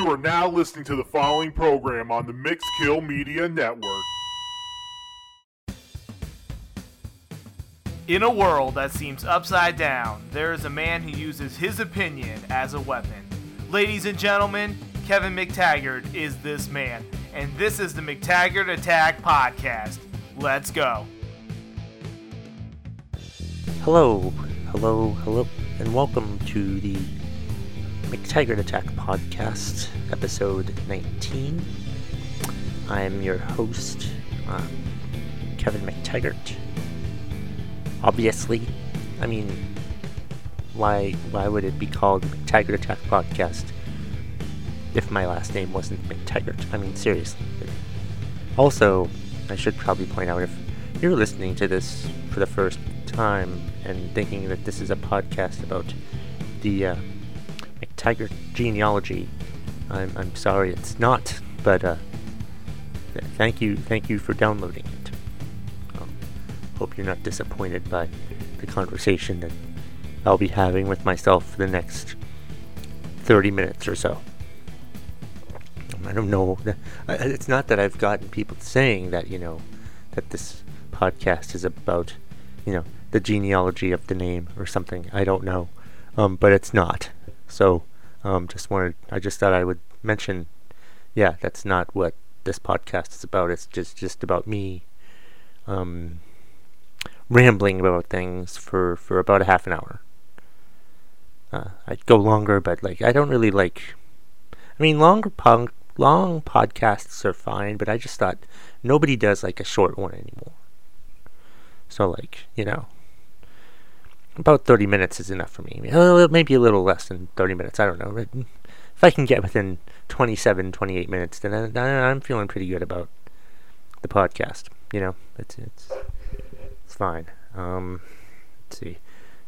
You are now listening to the following program on the Mixed Kill Media Network. In a world that seems upside down, there is a man who uses his opinion as a weapon. Ladies and gentlemen, Kevin McTaggart is this man, and this is the McTaggart Attack Podcast. Let's go. Hello, hello, hello, and welcome to the McTaggart Attack Podcast, episode 19. I'm your host, uh, Kevin McTaggart. Obviously, I mean, why why would it be called McTaggart Attack Podcast if my last name wasn't McTaggart? I mean, seriously. Also, I should probably point out if you're listening to this for the first time and thinking that this is a podcast about the uh, McTaggart genealogy, I'm, I'm sorry it's not, but uh, th- thank you thank you for downloading it. Um, hope you're not disappointed by the conversation that I'll be having with myself for the next 30 minutes or so. I don't know. It's not that I've gotten people saying that, you know, that this podcast is about, you know, the genealogy of the name or something. I don't know. Um, but it's not. So, um, just wanted, I just thought I would mention, yeah, that's not what this podcast is about. It's just, just about me, um, rambling about things for, for about a half an hour. Uh, I'd go longer, but like, I don't really like, I mean, longer punk, long podcasts are fine, but I just thought nobody does like a short one anymore. So like, you know, about 30 minutes is enough for me. Maybe a little less than 30 minutes. I don't know. If I can get within 27, 28 minutes, then I, I'm feeling pretty good about the podcast. You know, it's it's it's fine. Um, let's see.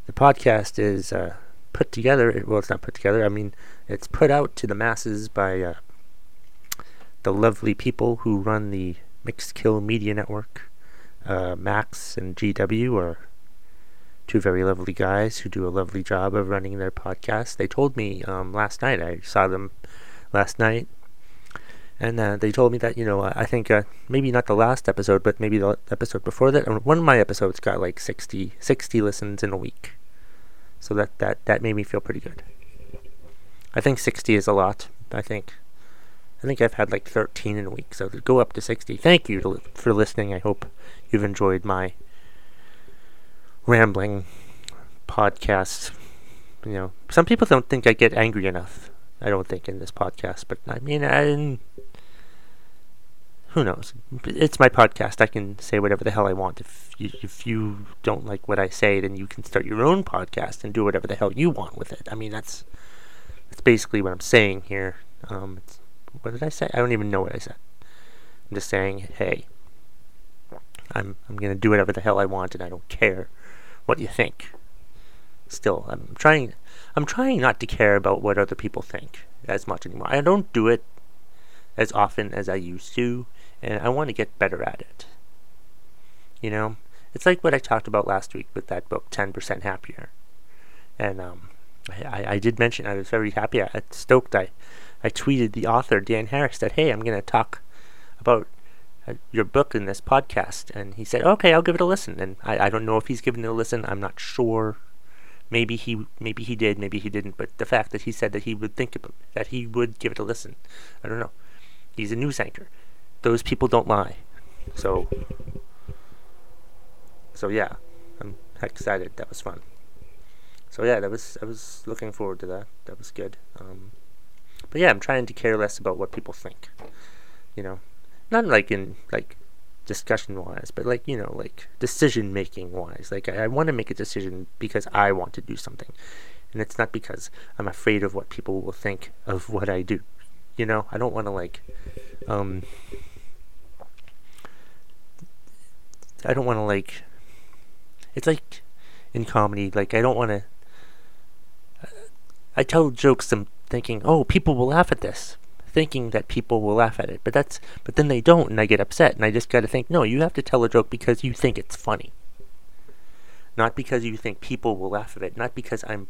The podcast is uh, put together. Well, it's not put together. I mean, it's put out to the masses by uh, the lovely people who run the Mixed Kill Media Network. Uh, Max and GW are two very lovely guys who do a lovely job of running their podcast. They told me um, last night, I saw them last night, and uh, they told me that, you know, I think uh, maybe not the last episode, but maybe the episode before that, one of my episodes got like 60, 60 listens in a week. So that, that, that made me feel pretty good. I think 60 is a lot. I think I think I've had like 13 in a week, so to go up to 60. Thank you to, for listening. I hope you've enjoyed my rambling podcast. You know, some people don't think I get angry enough. I don't think in this podcast, but I mean, I, who knows? It's my podcast. I can say whatever the hell I want. If you, if you don't like what I say, then you can start your own podcast and do whatever the hell you want with it. I mean, that's that's basically what I'm saying here. Um, what did I say? I don't even know what I said. I'm just saying, hey, I'm I'm gonna do whatever the hell I want, and I don't care what you think. Still, I'm trying. I'm trying not to care about what other people think as much anymore. I don't do it as often as I used to, and I want to get better at it. You know, it's like what I talked about last week with that book, Ten Percent Happier, and um, I, I did mention I was very happy. I stoked. I I tweeted the author Dan Harris that hey, I'm going to talk about your book in this podcast, and he said, "Okay, I'll give it a listen." And I, I don't know if he's given it a listen. I'm not sure. Maybe he maybe he did, maybe he didn't. But the fact that he said that he would think about that he would give it a listen, I don't know. He's a news anchor. Those people don't lie. So so yeah, I'm excited. That was fun. So yeah, that was I was looking forward to that. That was good. Um, but yeah, I'm trying to care less about what people think. You know, not like in like discussion wise, but like you know, like decision making wise. Like I, I want to make a decision because I want to do something, and it's not because I'm afraid of what people will think of what I do. You know, I don't want to like, um, I don't want to like. It's like in comedy, like I don't want to. I tell jokes I'm thinking, oh, people will laugh at this, thinking that people will laugh at it, but that's but then they don't, and I get upset, and I just got to think, no, you have to tell a joke because you think it's funny, not because you think people will laugh at it, not because I'm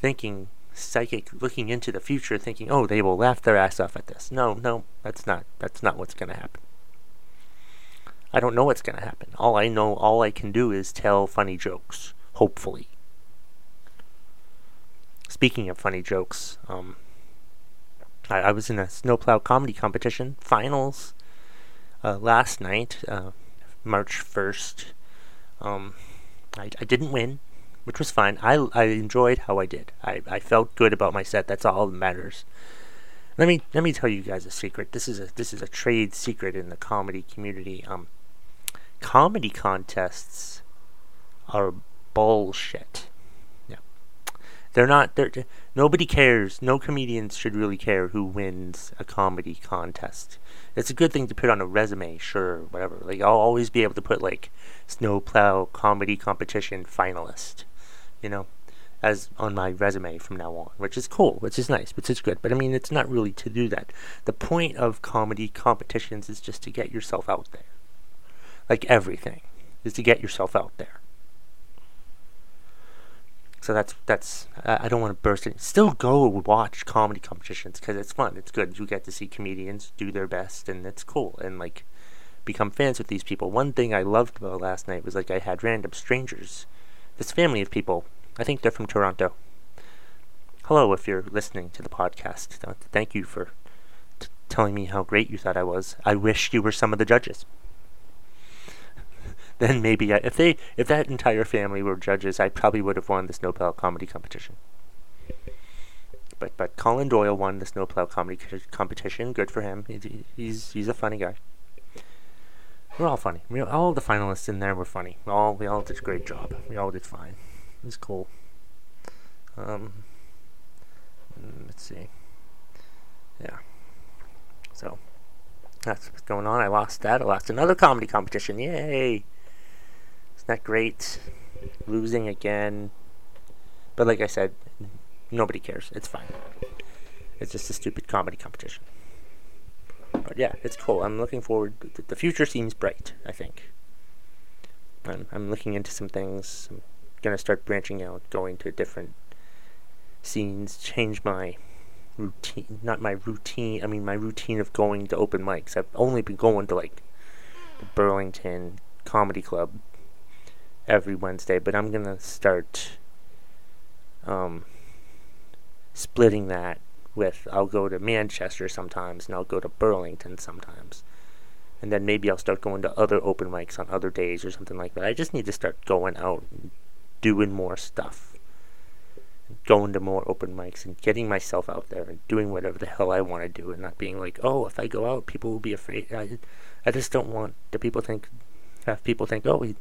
thinking psychic looking into the future thinking, "Oh, they will laugh their ass off at this." No, no, that's not that's not what's going to happen. I don't know what's going to happen. All I know, all I can do is tell funny jokes, hopefully. Speaking of funny jokes, um, I, I was in a snowplow comedy competition finals uh, last night, uh, March 1st. Um, I, I didn't win, which was fine. I, I enjoyed how I did. I, I felt good about my set. That's all that matters. Let me let me tell you guys a secret. This is a this is a trade secret in the comedy community. Um, comedy contests are bullshit. Yeah, they're not. They're nobody cares. No comedians should really care who wins a comedy contest. It's a good thing to put on a resume, sure, whatever. Like I'll always be able to put like snowplow comedy competition finalist, you know, as on my resume from now on, which is cool, which is nice, which is good. But I mean, it's not really to do that. The point of comedy competitions is just to get yourself out there. Like everything is to get yourself out there. So that's that's I don't want to burst it. Still go watch comedy competitions because it's fun. It's good. You get to see comedians do their best, and it's cool. And like become fans with these people. One thing I loved about last night was like I had random strangers. This family of people. I think they're from Toronto. Hello, if you're listening to the podcast. Thank you for t- telling me how great you thought I was. I wish you were some of the judges. Then maybe I, if they if that entire family were judges, I probably would have won the Snowplow comedy competition. But but Colin Doyle won the Snowplow comedy competition. Good for him. he's he's a funny guy. We're all funny. We, all the finalists in there were funny. We all we all did a great job. We all did fine. It was cool. Um, mm, let's see. Yeah. So that's what's going on. I lost that. I lost another comedy competition. Yay! Isn't great? Losing again. But like I said, nobody cares. It's fine. It's just a stupid comedy competition. But yeah, it's cool. I'm looking forward. The future seems bright. I think. I'm I'm looking into some things. I'm gonna start branching out, going to different scenes, change my routine. Not my routine. I mean my routine of going to open mics. I've only been going to like the Burlington Comedy Club every Wednesday, but I'm gonna start um, splitting that with I'll go to Manchester sometimes and I'll go to Burlington sometimes. And then maybe I'll start going to other open mics on other days or something like that. I just need to start going out and doing more stuff. Going to more open mics and getting myself out there and doing whatever the hell I want to do and not being like, oh, if I go out, people will be afraid. I, I just don't want the people think, have people think, oh, he,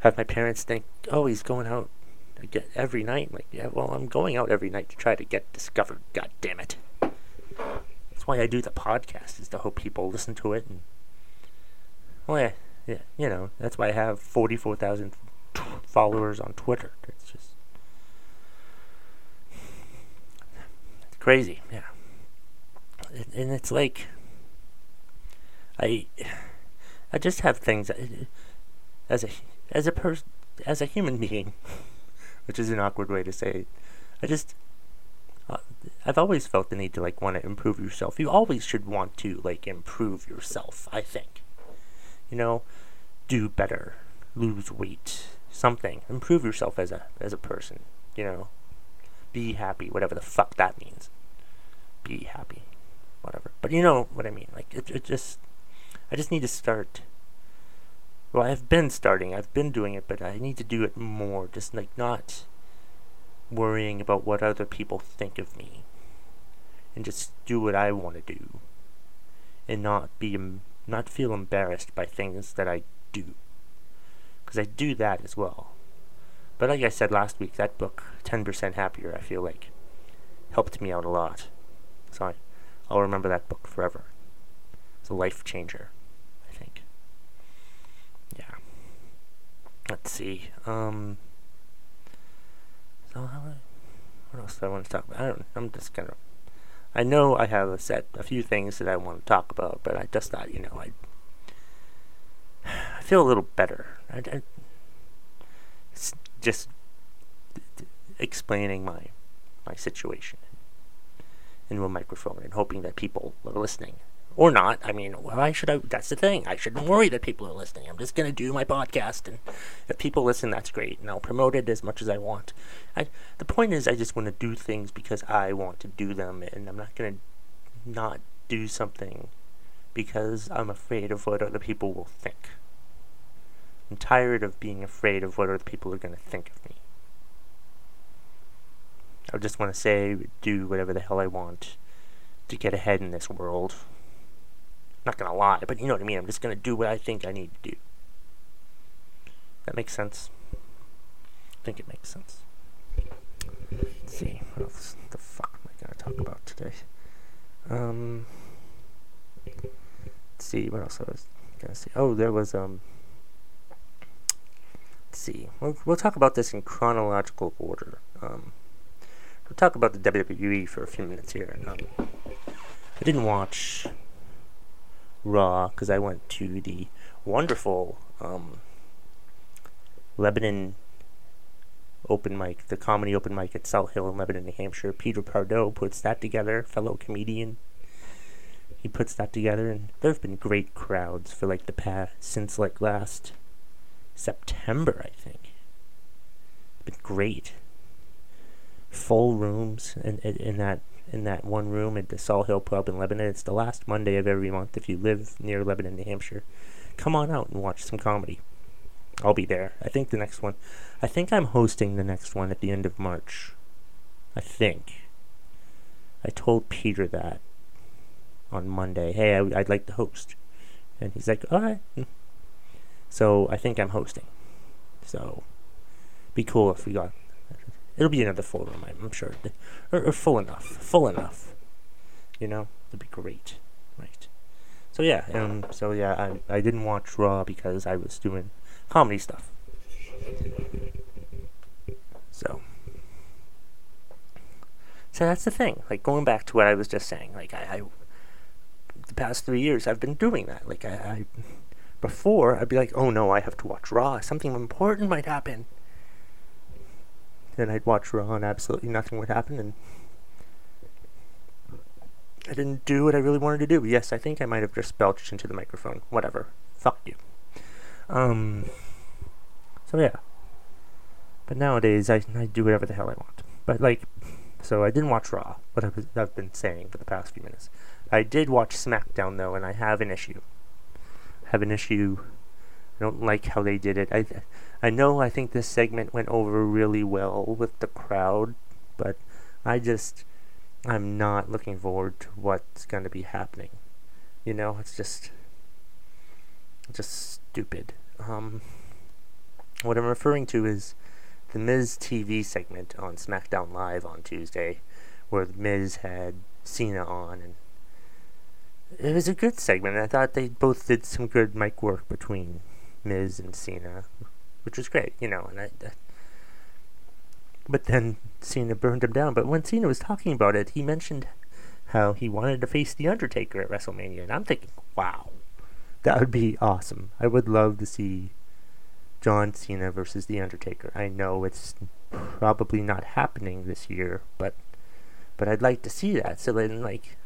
have my parents think, oh, he's going out every night. Like, yeah, well, I'm going out every night to try to get discovered. God damn it. That's why I do the podcast, is to hope people listen to it. And, well, yeah, yeah you know, that's why I have 44,000 t- followers on Twitter. It's just. It's crazy, yeah. And it's like. I. I just have things. As a as a person, as a human being, which is an awkward way to say it. I just, uh, I've always felt the need to like want to improve yourself. You always should want to like improve yourself. I think, you know, do better, lose weight, something, improve yourself as a as a person. You know, be happy, whatever the fuck that means. Be happy, whatever. But you know what I mean. Like it, it just, I just need to start well, I've been starting. I've been doing it, but I need to do it more. Just like not worrying about what other people think of me, and just do what I want to do, and not be not feel embarrassed by things that I do, because I do that as well. But like I said last week, that book, Ten Percent Happier, I feel like helped me out a lot. So I, I'll remember that book forever. It's a life changer. Let's see. Um, so how, what else do I want to talk about? I don't. I'm just gonna. I know I have a set a few things that I want to talk about, but I just thought you know I. I feel a little better. I, I it's just explaining my my situation into a microphone and hoping that people are listening. Or not. I mean, why should I? That's the thing. I shouldn't worry that people are listening. I'm just to do my podcast. And if people listen, that's great. And I'll promote it as much as I want. I, the point is, I just want to do things because I want to do them. And I'm not to not do something because I'm afraid of what other people will think. I'm tired of being afraid of what other people are to think of me. I just want to say, do whatever the hell I want to get ahead in this world. Not gonna lie, but you know what I mean. I'm just gonna do what I think I need to do. That makes sense. I think it makes sense. Let's see, what else the fuck am I gonna talk about today? Um, let's see, what else I was gonna say. Oh, there was um. Let's see. We'll, we'll talk about this in chronological order. Um, we'll talk about the WWE for a few minutes here. Um, I didn't watch Raw because I went to the wonderful um, Lebanon open mic, the comedy open mic at Salt Hill in Lebanon, New Hampshire. Peter Pardo puts that together, fellow comedian. He puts that together, and there have been great crowds for like the past since like last September, I think. It's been great. Full rooms in, in, in that in that one room at the Salt Hill Pub in Lebanon. It's the last Monday of every month. If you live near Lebanon, New Hampshire, come on out and watch some comedy. I'll be there. I think the next one. I think I'm hosting the next one at the end of March. I think. I told Peter that on Monday. Hey, I, would like to host. And he's like, all right. So I think I'm hosting. So be cool if we got It'll be another full room, I'm sure. Or, or full enough. Full enough. You know? It'd be great. Right. So yeah, um, so yeah, I, I didn't watch Raw because I was doing comedy stuff. So. So that's the thing. Like going back to what I was just saying. Like I, I the past three years I've been doing that. Like I, I before I'd be like, oh no, I have to watch Raw. Something important might happen then I'd watch Raw and absolutely nothing would happen and I didn't do what I really wanted to do. Yes, I think I might have just belched into the microphone. Whatever. Fuck you. Um. So yeah. But nowadays, I, I do whatever the hell I want. But like, so I didn't watch Raw. What I've, I've been saying for the past few minutes. I did watch SmackDown though, and I have an issue. I have an issue. I don't like how they did it. I I know I think this segment went over really well with the crowd, but I just I'm not looking forward to what's going to be happening. You know, it's just just stupid. Um, what I'm referring to is the Miz TV segment on SmackDown Live on Tuesday, where the Miz had Cena on, and it was a good segment. I thought they both did some good mic work between Miz and Cena which was great, you know. And I, but then Cena burned him down. But when Cena was talking about it, he mentioned how he wanted to face the Undertaker at WrestleMania, and I'm thinking, wow, that would be awesome. I would love to see John Cena versus the Undertaker. I know it's probably not happening this year, but but I'd like to see that. So then, like,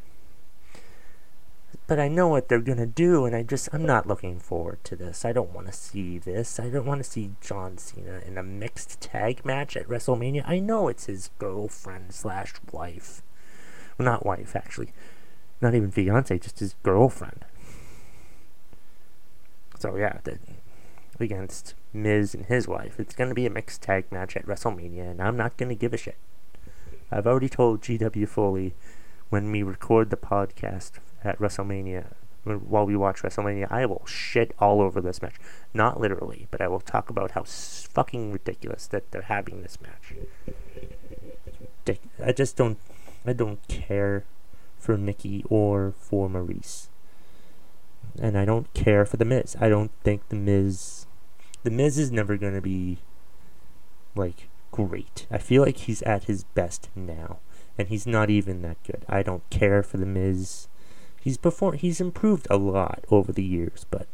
but I know what they're gonna do, and I just I'm not looking forward to this. I don't want to see this. I don't want to see John Cena in a mixed tag match at WrestleMania. I know it's his girlfriend slash wife, well, not wife actually, not even fiance, just his girlfriend. So yeah, the, against Miz and his wife, it's gonna be a mixed tag match at WrestleMania, and I'm not gonna give a shit. I've already told GW Foley when we record the podcast at WrestleMania, while we watch WrestleMania, I will shit all over this match. Not literally, but I will talk about how fucking ridiculous that they're having this match. I just don't, I don't care for Nikki or for Maryse, And I don't care for The Miz. I don't think The Miz, The Miz is never to be, like, great. I feel like he's at his best now. And he's not even that good. I don't care for The Miz he's perform he's improved a lot over the years, but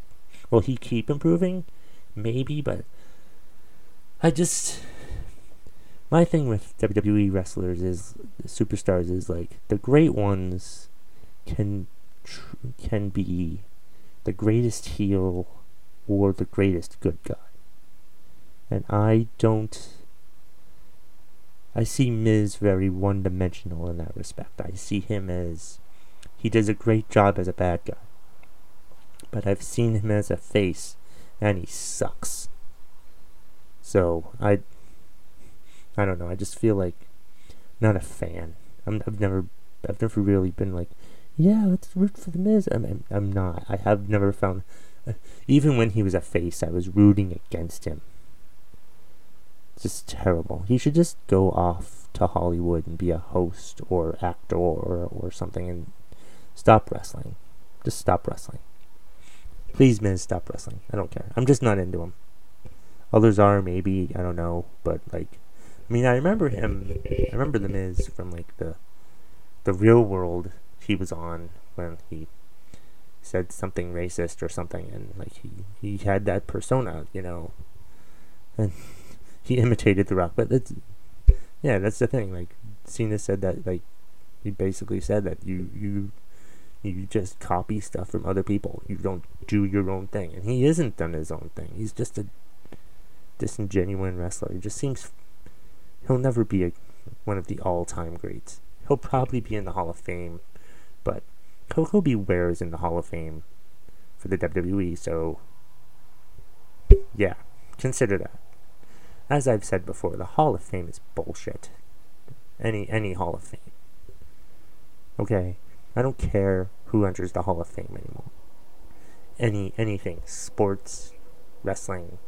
will he keep improving? Maybe, but I just my thing with WWE wrestlers is superstars is like the great ones can tr- can be the greatest heel or the greatest good guy. And I don't I see Miz very one dimensional in that respect. I see him as he does a great job as a bad guy. But I've seen him as a face and he sucks. So I I don't know, I just feel like not a fan. I'm I've never I've never really been like, yeah, let's root for the Miz. I'm I'm, I'm not. I have never found uh, even when he was a face, I was rooting against him It's just terrible. He should just go off to Hollywood and be a host or actor or, or something and stop wrestling. Just stop wrestling. Please, Miz, stop wrestling. I don't care. I'm just not into him. Others are, maybe. I don't know. But, like, I mean, I remember him. I remember The Miz from, like, the, the real world he was on when he said something racist or something. And, like, he, he had that persona, you know. And he imitated The Rock. But that's yeah, that's the thing. Like Cena said that like he basically said that you you you just copy stuff from other people. You don't do your own thing, and he isn't done his own thing. He's just a disingenuous wrestler. He just seems he'll never be a, one of the all-time greats. He'll probably be in the Hall of Fame, but B. Ware is in the Hall of Fame for the WWE. So yeah, consider that. As I've said before, the Hall of Fame is bullshit. Any any Hall of Fame. Okay, I don't care who enters the Hall of Fame anymore. Any anything, sports, wrestling,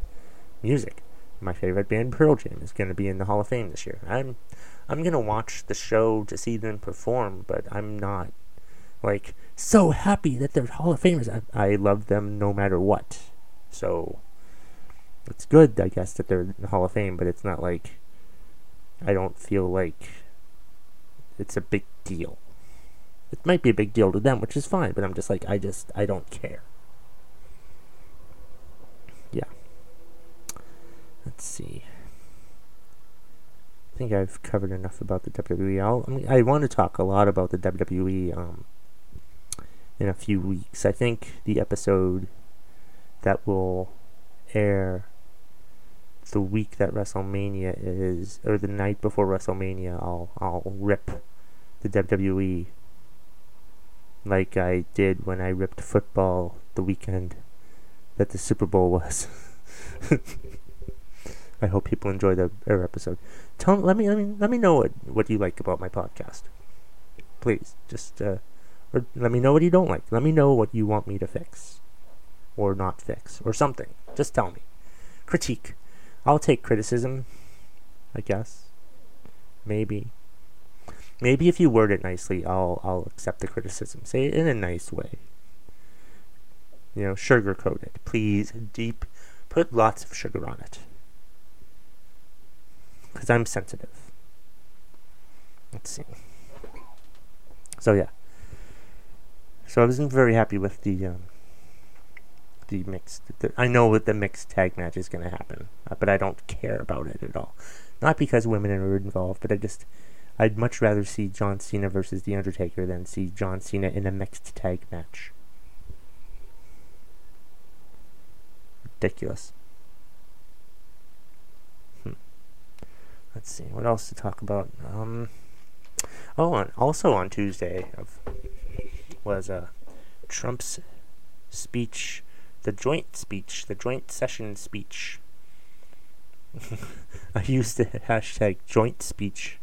music. My favorite band, Pearl Jam, is going to be in the Hall of Fame this year. I'm I'm going to watch the show to see them perform, but I'm not like so happy that they're Hall of Famers. I, I love them no matter what. So it's good, I guess, that they're in the Hall of Fame, but it's not like I don't feel like it's a big deal. It might be a big deal to them, which is fine, but I'm just like, I just, I don't care. Yeah. Let's see. I think I've covered enough about the WWE. I'll, I, mean, I want to talk a lot about the WWE um, in a few weeks. I think the episode that will air the week that WrestleMania is, or the night before WrestleMania, I'll I'll rip the WWE like I did when I ripped football the weekend that the Super Bowl was. I hope people enjoy the air episode. Tell let me let me let me know what, what you like about my podcast. Please, just uh, or let me know what you don't like. Let me know what you want me to fix, or not fix, or something. Just tell me. Critique. I'll take criticism, I guess. Maybe. Maybe if you word it nicely, I'll I'll accept the criticism. Say it in a nice way. You know, sugarcoat it. Please, deep. Put lots of sugar on it. Because I'm sensitive. Let's see. So, yeah. So I wasn't very happy with the um, the mixed. I know that the mixed tag match is going to happen, uh, but I don't care about it at all. Not because women are involved, but I just I'd much rather see John Cena versus The Undertaker than see John Cena in a mixed tag match. Ridiculous. Hmm. Let's see what else to talk about. Um. Oh, and also on Tuesday was uh, Trump's speech the joint speech, the joint session speech. I used the hashtag joint speech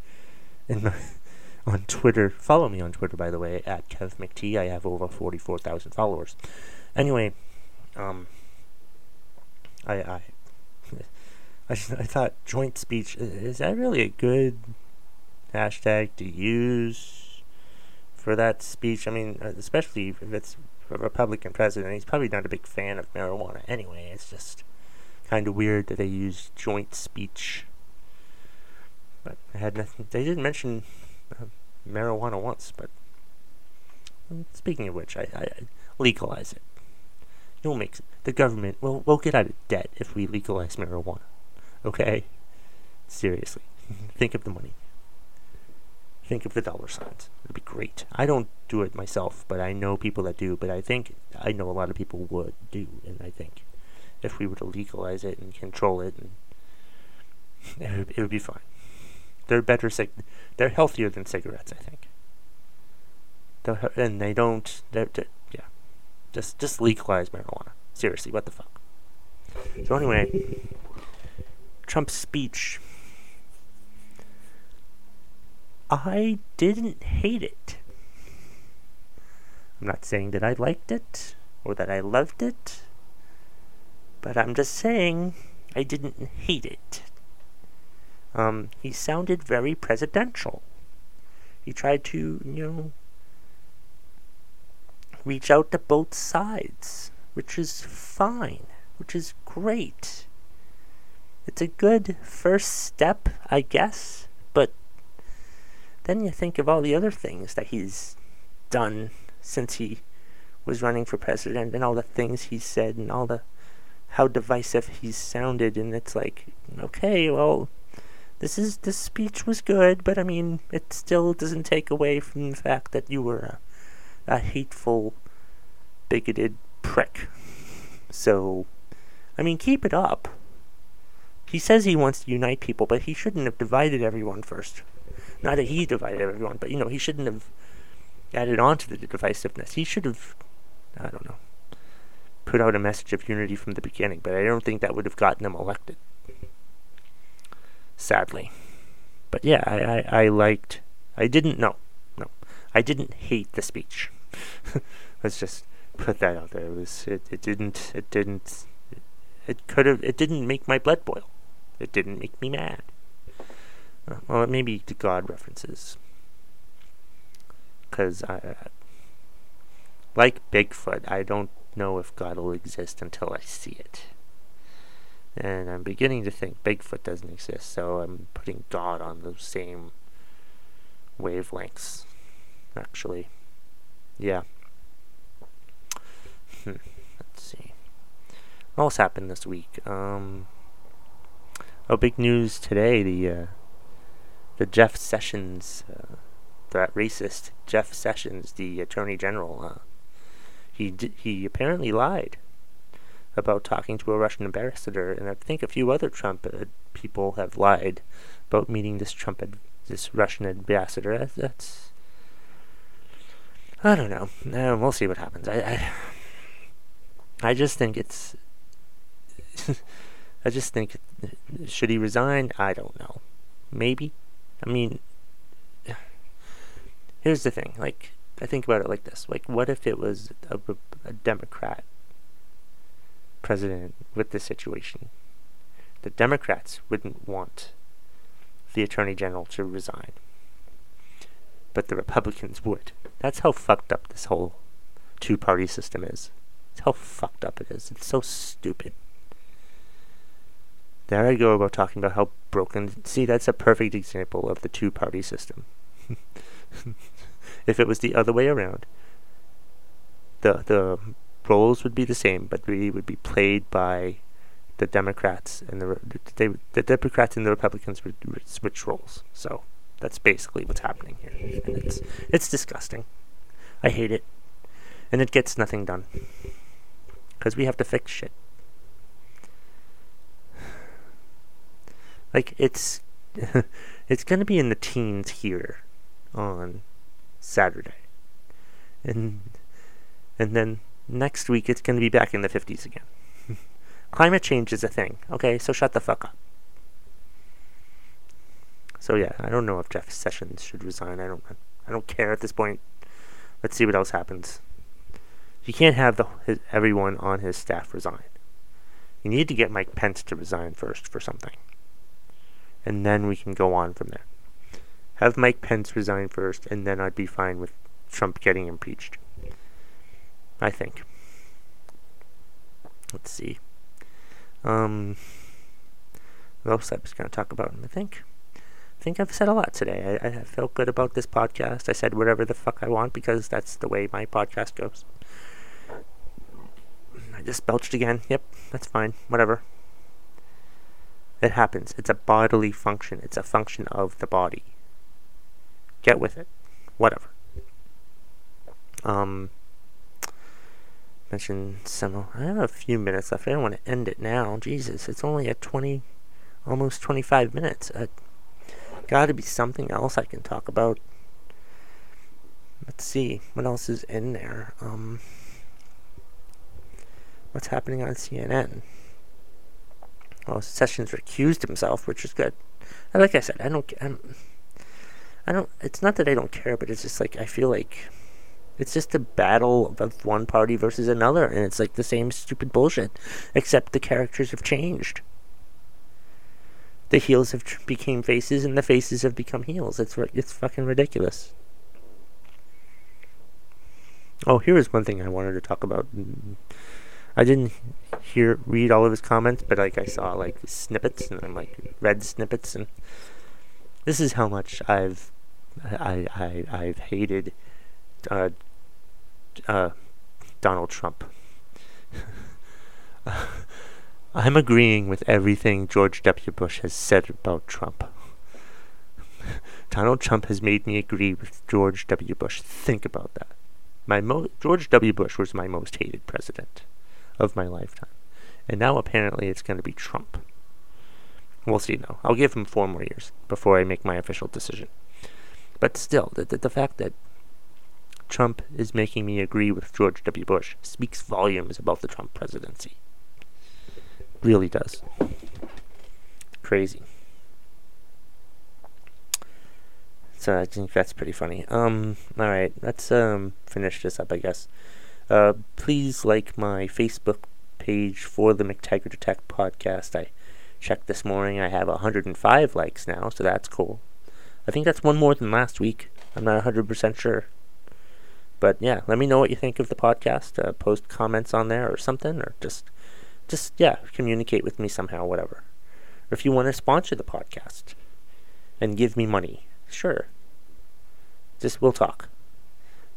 in on Twitter. Follow me on Twitter, by the way, at Kev McT. I have over 44,000 followers. Anyway, um, I, I, I, I thought joint speech, is that really a good hashtag to use for that speech? I mean, especially if it's a Republican president. He's probably not a big fan of marijuana anyway. It's just kind of weird that they use joint speech. But I had nothing. They didn't mention uh, marijuana once. But um, speaking of which, I, I, I legalize it. You'll make the government. Well, we'll get out of debt if we legalize marijuana. Okay. Seriously. Think of the money. Think of the dollar signs. It'd be great. I don't do it myself, but I know people that do. But I think I know a lot of people would do, and I think if we were to legalize it and control it, and it would, it would be fine. They're better. Cig- they're healthier than cigarettes, I think. They're, and they don't. They're, they're, yeah. Just just legalize marijuana. Seriously, what the fuck? So anyway, Trump's speech. I didn't hate it. I'm not saying that I liked it or that I loved it, but I'm just saying I didn't hate it. Um, he sounded very presidential. He tried to, you know, reach out to both sides, which is fine, which is great. It's a good first step, I guess, but then you think of all the other things that he's done since he was running for president and all the things he said and all the how divisive he's sounded and it's like okay well this is this speech was good but i mean it still doesn't take away from the fact that you were a, a hateful bigoted prick so i mean keep it up he says he wants to unite people but he shouldn't have divided everyone first not that he divided everyone, but you know, he shouldn't have added on to the divisiveness. He should have, I don't know, put out a message of unity from the beginning. But I don't think that would have gotten him elected. Sadly, but yeah, I I, I liked. I didn't know, no, I didn't hate the speech. Let's just put that out there. It was it, it didn't it didn't it could have it didn't make my blood boil. It didn't make me mad. Uh, well, maybe to God references. Because I, uh, like Bigfoot, I don't know if God will exist until I see it. And I'm beginning to think Bigfoot doesn't exist, so I'm putting God on the same wavelengths. Actually, yeah. Hmm. Let's see. What else happened this week? Um. Oh, big news today. The uh, the Jeff Sessions, uh, that racist Jeff Sessions, the Attorney General, uh, he d- he apparently lied about talking to a Russian ambassador, and I think a few other Trump uh, people have lied about meeting this Trump ad- this Russian ambassador. That's, I don't know. Uh, we'll see what happens. I I, I just think it's. I just think should he resign? I don't know. Maybe. I mean, here's the thing. Like, I think about it like this. Like, what if it was a, a Democrat president with this situation? The Democrats wouldn't want the Attorney General to resign. But the Republicans would. That's how fucked up this whole two party system is. It's how fucked up it is. It's so stupid. There I go about talking about how broken. See, that's a perfect example of the two party system. if it was the other way around, the the roles would be the same, but we would be played by the Democrats and the they, the Democrats and the Republicans would, would switch roles. So that's basically what's happening here, and it's it's disgusting. I hate it, and it gets nothing done because we have to fix shit. Like it's it's gonna be in the teens here on Saturday. And and then next week it's gonna be back in the fifties again. Climate change is a thing, okay, so shut the fuck up. So yeah, I don't know if Jeff Sessions should resign. I don't I don't care at this point. Let's see what else happens. You can't have the his, everyone on his staff resign. You need to get Mike Pence to resign first for something and then we can go on from there. Have Mike Pence resign first, and then I'd be fine with Trump getting impeached. I think. Let's see. Um, what else I was going to talk about? I think. I think I've said a lot today. I, I felt good about this podcast. I said whatever the fuck I want because that's the way my podcast goes. I just belched again. Yep, that's fine. Whatever. It happens. It's a bodily function. It's a function of the body. Get with it. Whatever. Um, mention some. I have a few minutes left. I don't want to end it now. Jesus, it's only at 20, almost 25 minutes. Uh, gotta be something else I can talk about. Let's see. What else is in there? Um, what's happening on CNN? Well, Sessions recused himself, which is good. Like I said, I don't. I'm, I don't. It's not that I don't care, but it's just like I feel like it's just a battle of one party versus another, and it's like the same stupid bullshit, except the characters have changed. The heels have became faces, and the faces have become heels. It's it's fucking ridiculous. Oh, here is one thing I wanted to talk about. I didn't hear read all of his comments, but like I saw like snippets and I'm like read snippets and this is how much I've I I I've hated uh, uh, Donald Trump. I'm agreeing with everything George W. Bush has said about Trump. Donald Trump has made me agree with George W. Bush. Think about that. My mo- George W. Bush was my most hated president of my lifetime. And now apparently it's going to be Trump. We'll see though. I'll give him four more years before I make my official decision. But still, the, the, the fact that Trump is making me agree with George W. Bush speaks volumes about the Trump presidency. Really does. Crazy. So I think that's pretty funny. Um, alright, let's um finish this up I guess. Uh, please like my Facebook page for the McTaggart Attack podcast. I checked this morning. I have 105 likes now, so that's cool. I think that's one more than last week. I'm not 100% sure. But yeah, let me know what you think of the podcast. Uh, post comments on there or something, or just, just yeah, communicate with me somehow, whatever. Or if you want to sponsor the podcast and give me money, sure. Just we'll talk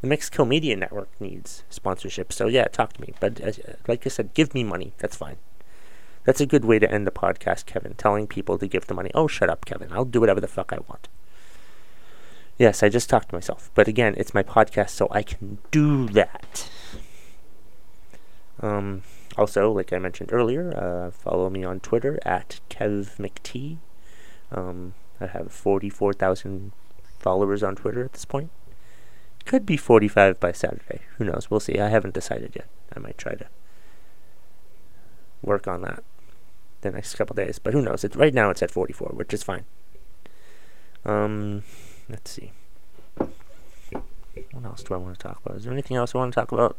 the Kill Media Network needs sponsorship. So yeah, talk to me. But uh, like I said, give me money. That's fine. That's a good way to end the podcast, Kevin. Telling people to give the money. Oh, shut up, Kevin. I'll do whatever the fuck I want. Yes, I just talked to myself. But again, it's my podcast, so I can do that. Um, also, like I mentioned earlier, uh, follow me on Twitter at KevMcT. Um, I have 44,000 followers on Twitter at this point. Could be 45 by Saturday. Who knows? We'll see. I haven't decided yet. I might try to work on that the next couple days. But who knows? It's right now it's at 44, which is fine. Um, let's see. What else do I want to talk about? Is there anything else I want to talk about?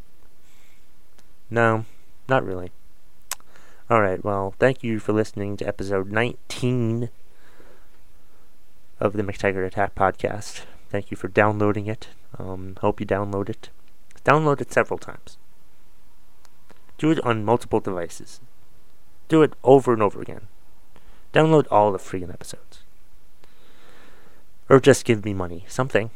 No, not really. All right. Well, thank you for listening to episode 19 of the McTaggart Attack podcast. Thank you for downloading it. Um, hope you download it. Download it several times. Do it on multiple devices. Do it over and over again. Download all the freaking episodes. Or just give me money. Something.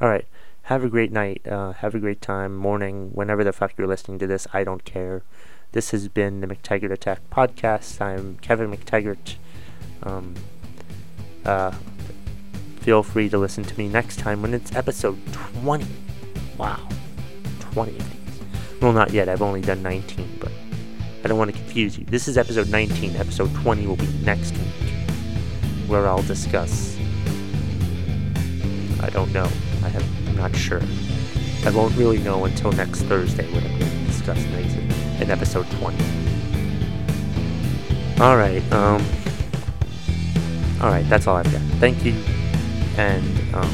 Alright. Have a great night. Uh, have a great time, morning, whenever the fuck you're listening to this. I don't care. This has been the McTaggart Attack Podcast. I'm Kevin McTaggart. Um, uh, feel free to listen to me next time when it's episode 20. Wow. 20 of these. Well, not yet. I've only done 19, but I don't want to confuse you. This is episode 19. Episode 20 will be next week, where I'll discuss. I don't know. I have, I'm not sure. I won't really know until next Thursday when I'm going to discuss next in episode 20. Alright, um. Alright, that's all I've got. Thank you and um,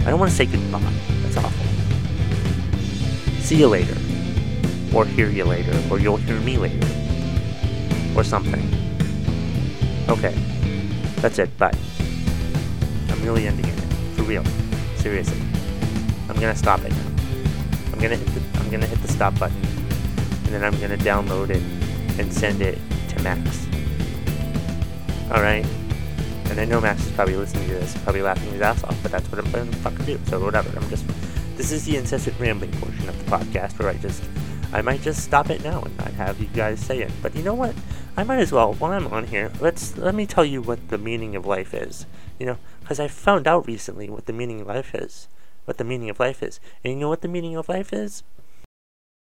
I don't want to say goodbye. That's awful. See you later, or hear you later, or you'll hear me later, or something. Okay, that's it. Bye. I'm really ending it for real. Seriously, I'm gonna stop it. I'm gonna hit the I'm gonna hit the stop button, and then I'm gonna download it and send it to Max. All right. And I know Max is probably listening to this, probably laughing his ass off, but that's what I'm to fucking do. So whatever. I'm just. This is the incessant rambling portion of the podcast where I just. I might just stop it now and not have you guys say it. But you know what? I might as well, while I'm on here, let's let me tell you what the meaning of life is. You know, because I found out recently what the meaning of life is. What the meaning of life is. And you know what the meaning of life is?